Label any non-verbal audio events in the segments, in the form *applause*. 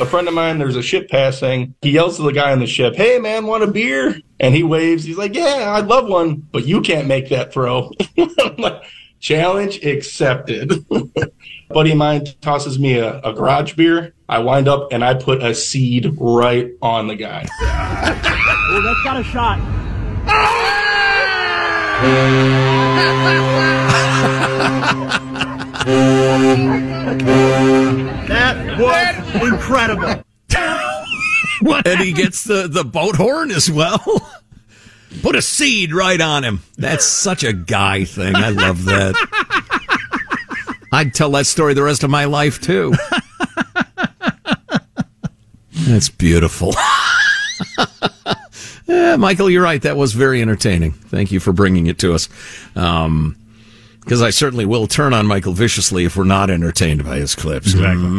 A friend of mine, there's a ship passing. He yells to the guy on the ship, Hey man, want a beer? And he waves. He's like, Yeah, I'd love one, but you can't make that throw. *laughs* like, Challenge accepted. *laughs* Buddy of mine tosses me a, a, garage beer. I wind up and I put a seed right on the guy. *laughs* oh, that's got a shot. that was incredible. what? and he gets the, the boat horn as well. Put a seed right on him. That's such a guy thing. I love that. I'd tell that story the rest of my life, too. That's beautiful. *laughs* yeah, Michael, you're right. That was very entertaining. Thank you for bringing it to us. Um, because I certainly will turn on Michael viciously if we're not entertained by his clips. Exactly. Mm-hmm.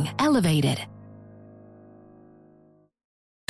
elevated.